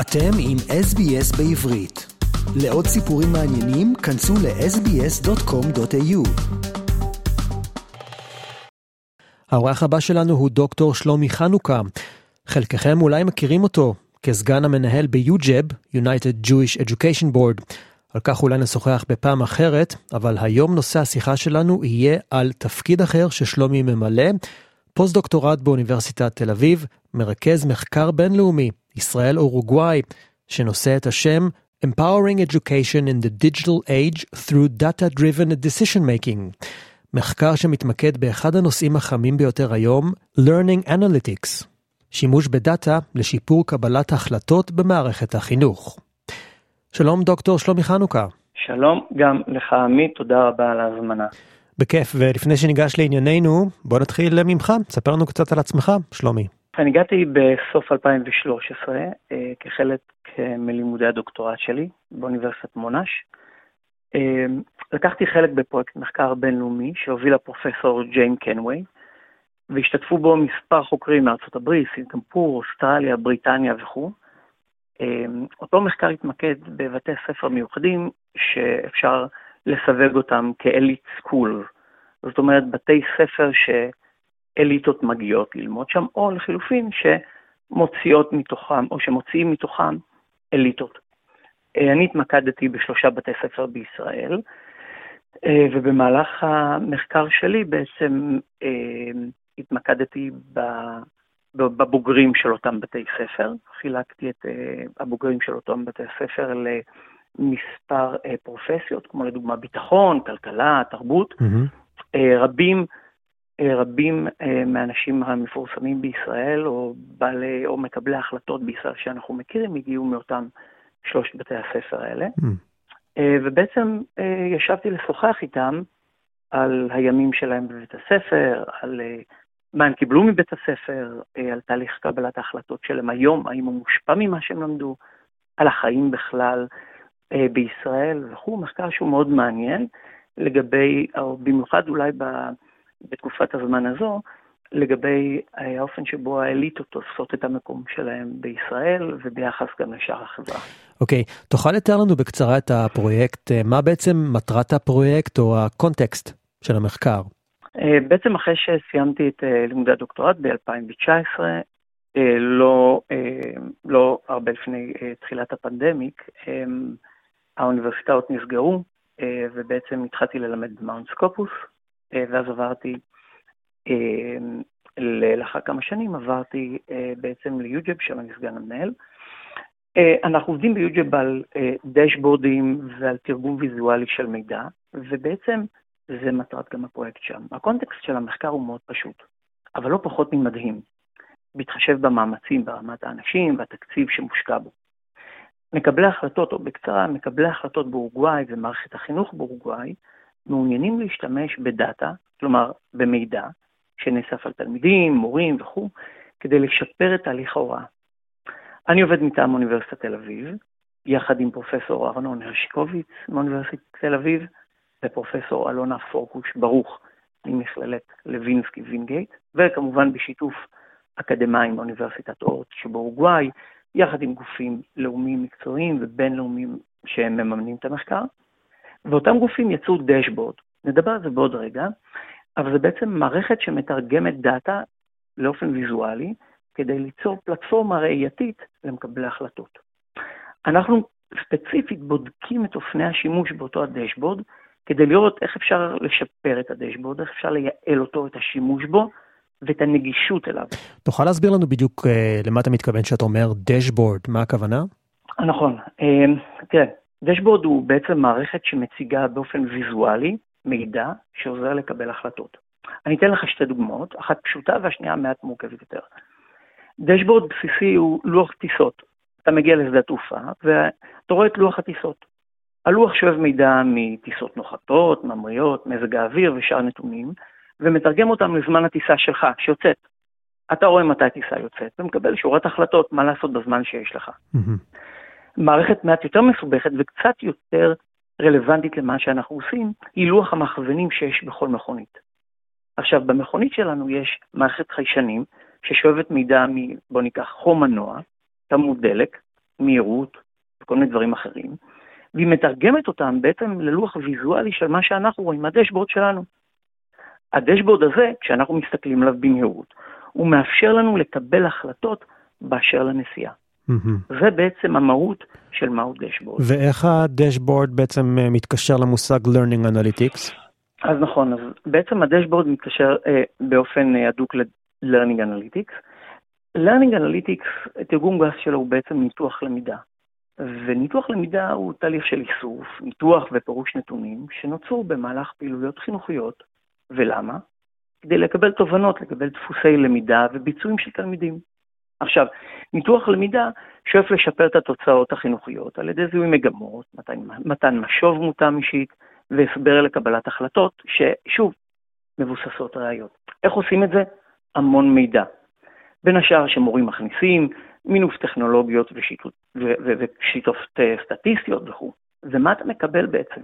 אתם עם SBS בעברית. לעוד סיפורים מעניינים, כנסו ל-sbs.com.au. האורח הבא שלנו הוא דוקטור שלומי חנוכה. חלקכם אולי מכירים אותו כסגן המנהל ב UJEB, United Jewish Education Board. על כך אולי נשוחח בפעם אחרת, אבל היום נושא השיחה שלנו יהיה על תפקיד אחר ששלומי ממלא, פוסט-דוקטורט באוניברסיטת תל אביב, מרכז מחקר בינלאומי, ישראל אורוגוואי, שנושא את השם Empowering Education in the Digital Age through Data-Driven Decision Making. מחקר שמתמקד באחד הנושאים החמים ביותר היום, Learning Analytics, שימוש בדאטה לשיפור קבלת החלטות במערכת החינוך. שלום דוקטור שלומי חנוכה. שלום גם לך עמית, תודה רבה על ההזמנה. בכיף, ולפני שניגש לענייננו, בוא נתחיל ממך, ספר לנו קצת על עצמך, שלומי. אני הגעתי בסוף 2013 אה, כחלק מלימודי הדוקטורט שלי באוניברסיטת מונש. אה, לקחתי חלק בפרויקט מחקר בינלאומי שהוביל פרופסור ג'יין קנווי, והשתתפו בו מספר חוקרים מארצות הברית, סינגפור, אוסטרליה, בריטניה וכו'. אה, אותו מחקר התמקד בבתי ספר מיוחדים שאפשר לסווג אותם כאליט סקול. זאת אומרת, בתי ספר שאליטות מגיעות ללמוד שם, או לחילופין שמוציאות מתוכם, או שמוציאים מתוכם אליטות. אה, אני התמקדתי בשלושה בתי ספר בישראל, אה, ובמהלך המחקר שלי בעצם אה, התמקדתי בבוגרים של אותם בתי ספר. חילקתי את הבוגרים של אותם בתי ספר למספר פרופסיות, כמו לדוגמה ביטחון, כלכלה, תרבות. Mm-hmm. רבים רבים מהאנשים המפורסמים בישראל, או בעלי, או מקבלי החלטות בישראל שאנחנו מכירים, הגיעו מאותם שלושת בתי הספר האלה. Mm. ובעצם ישבתי לשוחח איתם על הימים שלהם בבית הספר, על מה הם קיבלו מבית הספר, על תהליך קבלת ההחלטות שלהם היום, האם הוא מושפע ממה שהם למדו, על החיים בכלל בישראל וכו', מחקר שהוא מאוד מעניין לגבי, או במיוחד אולי ב... בתקופת הזמן הזו, לגבי האופן שבו האליטות תופסות את המקום שלהם בישראל וביחס גם לשאר החברה. אוקיי, okay. תוכל לתאר לנו בקצרה את הפרויקט, מה בעצם מטרת הפרויקט או הקונטקסט של המחקר? בעצם אחרי שסיימתי את לימודי הדוקטורט ב-2019, לא, לא הרבה לפני תחילת הפנדמיק, האוניברסיטאות נסגרו ובעצם התחלתי ללמד ב Mount Scopus, ואז עברתי אה, לאחר כמה שנים עברתי אה, בעצם ל UJEB, שם אני סגן המנהל. אה, אנחנו עובדים ב UJEB על דשבורדים ועל תרגום ויזואלי של מידע, ובעצם זה מטרת גם הפרויקט שם. הקונטקסט של המחקר הוא מאוד פשוט, אבל לא פחות ממדהים, בהתחשב במאמצים ברמת האנשים והתקציב שמושקע בו. מקבלי החלטות, או בקצרה, מקבלי החלטות באורוגוואי ומערכת החינוך באורוגוואי, מעוניינים להשתמש בדאטה, כלומר במידע, שנאסף על תלמידים, מורים וכו', כדי לשפר את תהליך ההוראה. אני עובד מטעם אוניברסיטת תל אביב, יחד עם פרופסור ארנון הרשקוביץ מאוניברסיטת תל אביב, ופרופסור אלונה פורקוש ברוך ממכללת לוינסקי וינגייט, וכמובן בשיתוף אקדמאים מאוניברסיטת אורט שבאורוגוואי, יחד עם גופים לאומיים מקצועיים ובינלאומיים שהם מממנים את המחקר. ואותם גופים יצרו dashboard, נדבר על זה בעוד רגע, אבל זה בעצם מערכת שמתרגמת דאטה לאופן ויזואלי, כדי ליצור פלטפורמה ראייתית למקבלי החלטות. אנחנו ספציפית בודקים את אופני השימוש באותו הדשבורד, כדי לראות איך אפשר לשפר את הדשבורד, איך אפשר לייעל אותו, את השימוש בו, ואת הנגישות אליו. תוכל להסביר לנו בדיוק uh, למה אתה מתכוון כשאתה אומר דשבורד, מה הכוונה? נכון, uh, תראה, דשבורד הוא בעצם מערכת שמציגה באופן ויזואלי מידע שעוזר לקבל החלטות. אני אתן לך שתי דוגמאות, אחת פשוטה והשנייה מעט מורכבת יותר. דשבורד בסיסי הוא לוח טיסות. אתה מגיע לשדה תעופה ואתה רואה את לוח הטיסות. הלוח שואב מידע מטיסות נוחתות, ממריאות, מזג האוויר ושאר נתונים, ומתרגם אותם לזמן הטיסה שלך, שיוצאת. אתה רואה מתי הטיסה יוצאת ומקבל שורת החלטות מה לעשות בזמן שיש לך. Mm-hmm. מערכת מעט יותר מסובכת וקצת יותר רלוונטית למה שאנחנו עושים, היא לוח המכוונים שיש בכל מכונית. עכשיו, במכונית שלנו יש מערכת חיישנים ששואבת מידע מ... בוא ניקח חום מנוע, כמות דלק, מהירות וכל מיני דברים אחרים, והיא מתרגמת אותם בעצם ללוח ויזואלי של מה שאנחנו רואים, הדשבורד שלנו. הדשבורד הזה, כשאנחנו מסתכלים עליו במהירות, הוא מאפשר לנו לקבל החלטות באשר לנסיעה. Mm-hmm. זה בעצם המהות של מהו דשבורד. ואיך הדשבורד בעצם אה, מתקשר למושג learning analytics? אז נכון, אז בעצם הדשבורד מתקשר אה, באופן אה, הדוק ל-learning analytics. learning analytics, תרגום גס שלו הוא בעצם ניתוח למידה. וניתוח למידה הוא תהליך של איסוף, ניתוח ופירוש נתונים שנוצרו במהלך פעילויות חינוכיות. ולמה? כדי לקבל תובנות, לקבל דפוסי למידה וביצועים של תלמידים. עכשיו, ניתוח למידה שואף לשפר את התוצאות החינוכיות על ידי זיהוי מגמות, מתן, מתן משוב מותאם אישית והסבר לקבלת החלטות, ששוב, מבוססות ראיות. איך עושים את זה? המון מידע. בין השאר שמורים מכניסים, מינוף טכנולוגיות ושיטות, ושיטות סטטיסטיות וכו'. ומה אתה מקבל בעצם?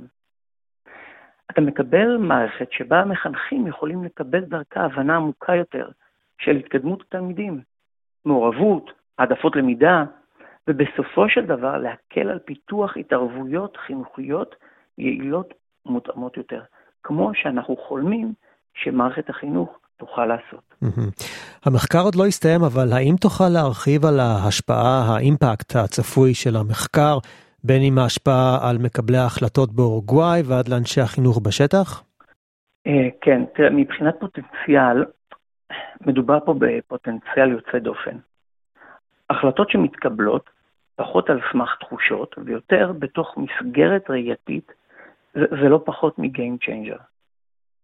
אתה מקבל מערכת שבה המחנכים יכולים לקבל דרכה הבנה עמוקה יותר של התקדמות התלמידים, מעורבות, העדפות למידה, ובסופו של דבר להקל על פיתוח התערבויות חינוכיות יעילות ומותאמות יותר, כמו שאנחנו חולמים שמערכת החינוך תוכל לעשות. המחקר עוד לא הסתיים, אבל האם תוכל להרחיב על ההשפעה, האימפקט הצפוי של המחקר, בין אם ההשפעה על מקבלי ההחלטות באורוגוואי ועד לאנשי החינוך בשטח? אה, כן, תראה, מבחינת פוטנציאל, מדובר פה בפוטנציאל יוצא דופן. החלטות שמתקבלות פחות על סמך תחושות ויותר בתוך מסגרת ראייתית, זה, לא פחות מ-game changer.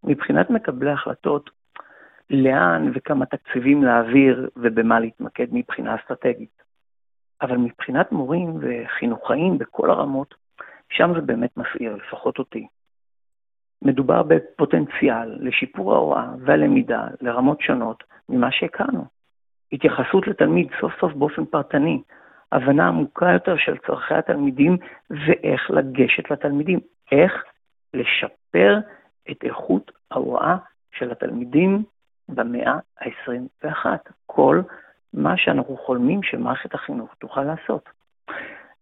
מבחינת מקבלי החלטות, לאן וכמה תקציבים להעביר ובמה להתמקד מבחינה אסטרטגית. אבל מבחינת מורים וחינוכאים בכל הרמות, שם זה באמת מסעיר, לפחות אותי. מדובר בפוטנציאל לשיפור ההוראה והלמידה לרמות שונות ממה שהכרנו. התייחסות לתלמיד סוף סוף באופן פרטני, הבנה עמוקה יותר של צורכי התלמידים ואיך לגשת לתלמידים, איך לשפר את איכות ההוראה של התלמידים במאה ה-21. כל מה שאנחנו חולמים שמערכת החינוך תוכל לעשות.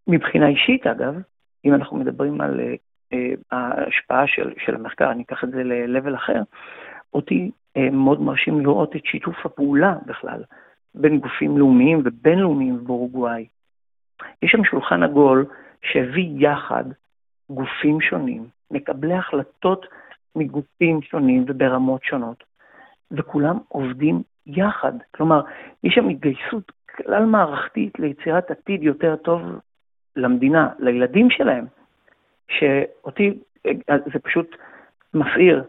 מבחינה אישית, אגב, אם אנחנו מדברים על uh, ההשפעה של, של המחקר, אני אקח את זה ל-level אחר, אותי uh, מאוד מרשים לראות את שיתוף הפעולה בכלל בין גופים לאומיים ובינלאומיים באורוגוואי. יש שם שולחן עגול שהביא יחד גופים שונים, מקבלי החלטות מגופים שונים וברמות שונות, וכולם עובדים יחד. כלומר, יש שם התגייסות כלל מערכתית ליצירת עתיד יותר טוב למדינה, לילדים שלהם, שאותי, זה פשוט מסעיר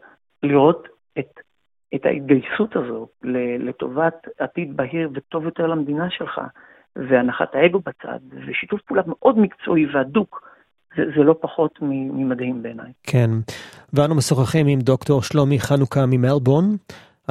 לראות את, את ההתגייסות הזו לטובת עתיד בהיר וטוב יותר למדינה שלך, והנחת האגו בצד, ושיתוף פעולה מאוד מקצועי והדוק. זה, זה לא פחות ממדהים בעיניי. כן, ואנו משוחחים עם דוקטור שלומי חנוכה ממלבורן.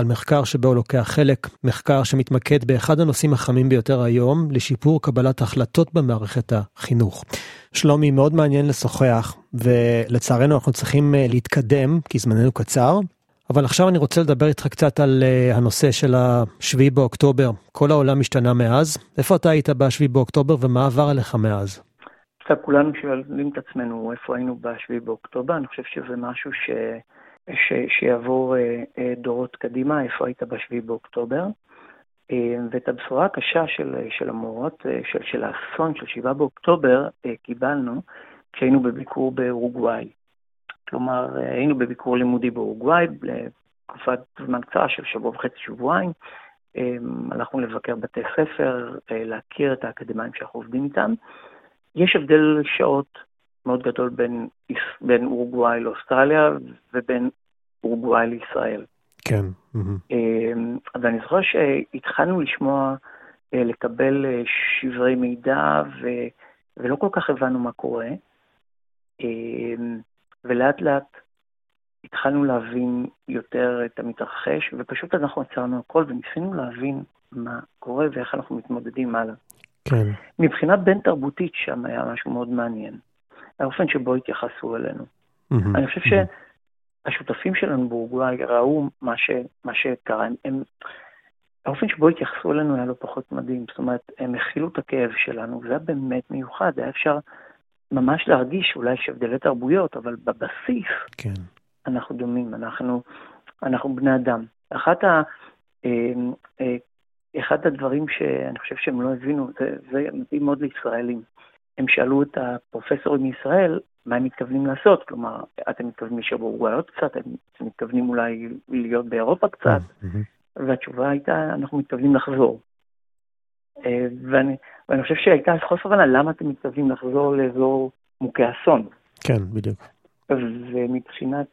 על מחקר שבו הוא לוקח חלק, מחקר שמתמקד באחד הנושאים החמים ביותר היום, לשיפור קבלת החלטות במערכת החינוך. שלומי, מאוד מעניין לשוחח, ולצערנו אנחנו צריכים אה, להתקדם, כי זמננו קצר, אבל עכשיו אני רוצה לדבר איתך קצת על uh, הנושא של השביעי באוקטובר. כל העולם השתנה מאז. איפה אתה היית בשביעי באוקטובר ומה עבר עליך מאז? עכשיו כולנו שואלים את עצמנו איפה היינו בשביעי באוקטובר, אני חושב שזה משהו ש... ש, שיעבור אה, אה, דורות קדימה, איפה היית ב-7 באוקטובר. אה, ואת הבשורה הקשה של, של המורות, של, של האסון של 7 באוקטובר, קיבלנו כשהיינו בביקור באורוגוואי. כלומר, היינו בביקור לימודי באורוגוואי לתקופת זמן קצרה של שבוע וחצי, שבועיים. הלכנו לבקר בתי ספר, להכיר את האקדמאים שאנחנו עובדים איתם. יש הבדל שעות מאוד גדול בין, בין אורוגוואי לאוסטרליה ובין אורוגוואי לישראל. כן. אמ, ואני זוכר שהתחלנו לשמוע, אה, לקבל אה, שברי מידע, ו, ולא כל כך הבנו מה קורה, אמ, ולאט לאט התחלנו להבין יותר את המתרחש, ופשוט אנחנו עצרנו הכל וניסינו להבין מה קורה ואיך אנחנו מתמודדים הלאה. כן. מבחינה בין-תרבותית שם היה משהו מאוד מעניין. האופן שבו התייחסו אלינו. Mm-hmm. אני חושב שהשותפים שלנו באורוגוואי ראו מה, ש, מה שקרה, הם, הם, האופן שבו התייחסו אלינו היה לא פחות מדהים. זאת אומרת, הם הכילו את הכאב שלנו, וזה היה באמת מיוחד, היה אפשר ממש להרגיש, אולי יש הבדלי תרבויות, אבל בבסיס כן. אנחנו דומים, אנחנו, אנחנו בני אדם. אחת ה... אה, אה, אחד הדברים שאני חושב שהם לא הבינו, זה, זה מתאים מאוד לישראלים. הם שאלו את הפרופסורים מישראל מה הם מתכוונים לעשות, כלומר, אתם מתכוונים להישאר באורוגוואיות קצת, אתם מתכוונים אולי להיות באירופה קצת, mm-hmm. והתשובה הייתה, אנחנו מתכוונים לחזור. אה, ואני, ואני חושב שהייתה חוסר הבנה למה אתם מתכוונים לחזור לאזור מוכי אסון. כן, בדיוק. ומבחינת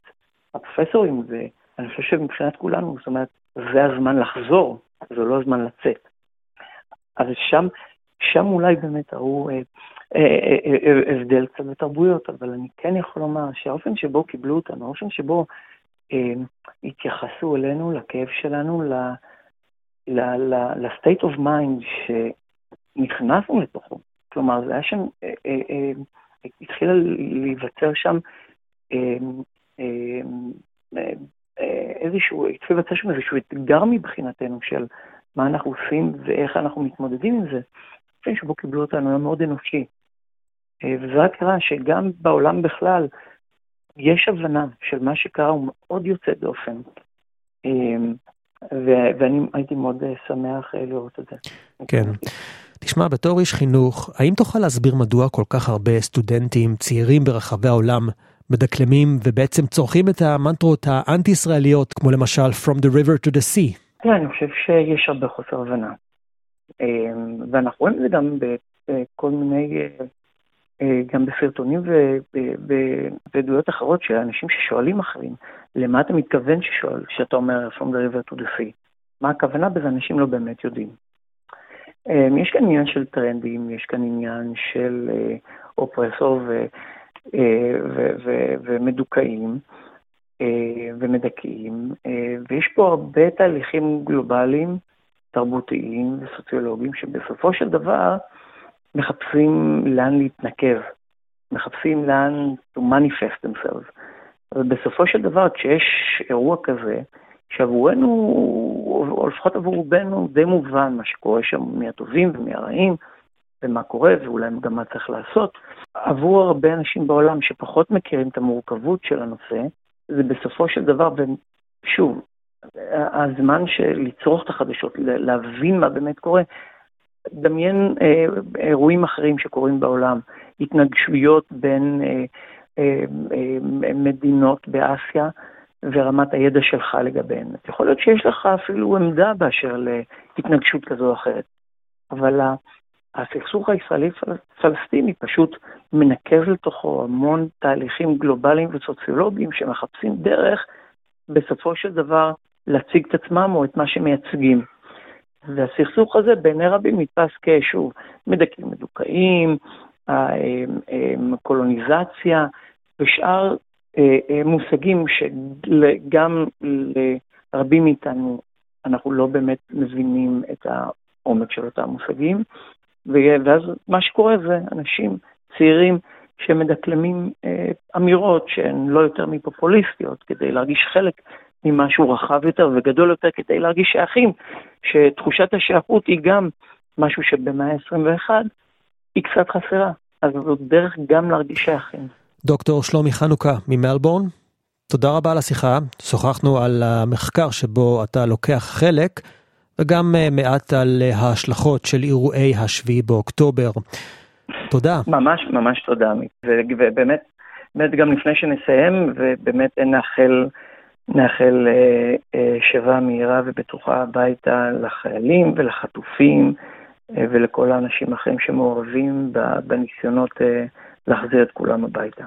הפרופסורים, ואני חושב שמבחינת כולנו, זאת אומרת, זה הזמן לחזור, זה לא הזמן לצאת. אז שם, שם אולי באמת ראו אה, אה, אה, הבדל קצת בתרבויות, אבל אני כן יכול לומר שהאופן שבו קיבלו אותנו, האופן שבו התייחסו אלינו, לכאב שלנו, ל-state of mind שנכנסנו לתוכו. כלומר, זה היה שם, התחילה להיווצר שם איזשהו, התחיל להיווצר שם איזשהו אתגר מבחינתנו של מה אנחנו עושים ואיך אנחנו מתמודדים עם זה. האופן שבו קיבלו אותנו היה מאוד אנושי. אה, וזה רק הראה שגם בעולם בכלל יש הבנה של מה שקרה הוא מאוד יוצא דופן. אה, ואני הייתי מאוד אה, שמח לראות את זה. כן. תשמע, בתור איש חינוך, האם תוכל להסביר מדוע כל כך הרבה סטודנטים צעירים ברחבי העולם מדקלמים ובעצם צורכים את המנטרות האנטי-ישראליות, כמו למשל From the River to the Sea? כן, אני חושב שיש הרבה חוסר הבנה. ואנחנו רואים את זה גם בכל מיני אה, גם בסרטונים ועדויות אחרות של אנשים ששואלים אחרים, למה אתה מתכוון ששואל, שאתה אומר From the river to the sea? מה הכוונה בזה? אנשים לא באמת יודעים. אה, יש כאן עניין של טרנדים, יש כאן עניין של אופרסור אה, ומדוכאים ומדכאים, ויש פה הרבה תהליכים גלובליים, תרבותיים וסוציולוגיים, שבסופו של דבר, מחפשים לאן להתנקב, מחפשים לאן to manifest themselves. ובסופו של דבר, כשיש אירוע כזה, שעבורנו, או לפחות עבור רובנו, די מובן מה שקורה שם מהטובים ומהרעים, ומה קורה, ואולי גם מה צריך לעשות. עבור הרבה אנשים בעולם שפחות מכירים את המורכבות של הנושא, זה בסופו של דבר, ושוב, הזמן של לצרוך את החדשות, להבין מה באמת קורה, דמיין אה, אירועים אחרים שקורים בעולם, התנגשויות בין אה, אה, אה, מדינות באסיה ורמת הידע שלך לגביהן. יכול להיות שיש לך אפילו עמדה באשר להתנגשות כזו או אחרת, אבל הסכסוך הישראלי-פלסטיני פשוט מנקז לתוכו המון תהליכים גלובליים וסוציולוגיים שמחפשים דרך בסופו של דבר להציג את עצמם או את מה שמייצגים. והסכסוך הזה בעיני רבים נתפס כשוב מדכאים מדוכאים, קולוניזציה ושאר אה, אה, מושגים שגם לרבים מאיתנו אנחנו לא באמת מבינים את העומק של אותם מושגים. ואז מה שקורה זה אנשים צעירים שמדקלמים אה, אמירות שהן לא יותר מפופוליסטיות כדי להרגיש חלק ממשהו רחב יותר וגדול יותר כדי להרגיש שייכים, שתחושת השייכות היא גם משהו שבמאה ה-21 היא קצת חסרה. אז זאת דרך גם להרגיש שייכים. דוקטור שלומי חנוכה ממלבורן, תודה רבה על השיחה. שוחחנו על המחקר שבו אתה לוקח חלק, וגם אה, מעט על ההשלכות של אירועי השביעי באוקטובר. תודה. ממש ממש תודה. ובאמת, באמת גם לפני שנסיים, ובאמת נאחל... נאחל אה, אה, שיבה מהירה ובטוחה הביתה לחיילים ולחטופים אה, ולכל האנשים האחרים שמעורבים בניסיונות להחזיר את כולם הביתה.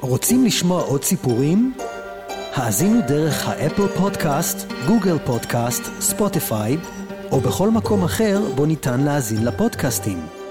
רוצים לשמוע עוד סיפורים? האזינו דרך האפל פודקאסט, גוגל פודקאסט, ספוטיפיי, או בכל מקום אחר בו ניתן להאזין לפודקאסטים.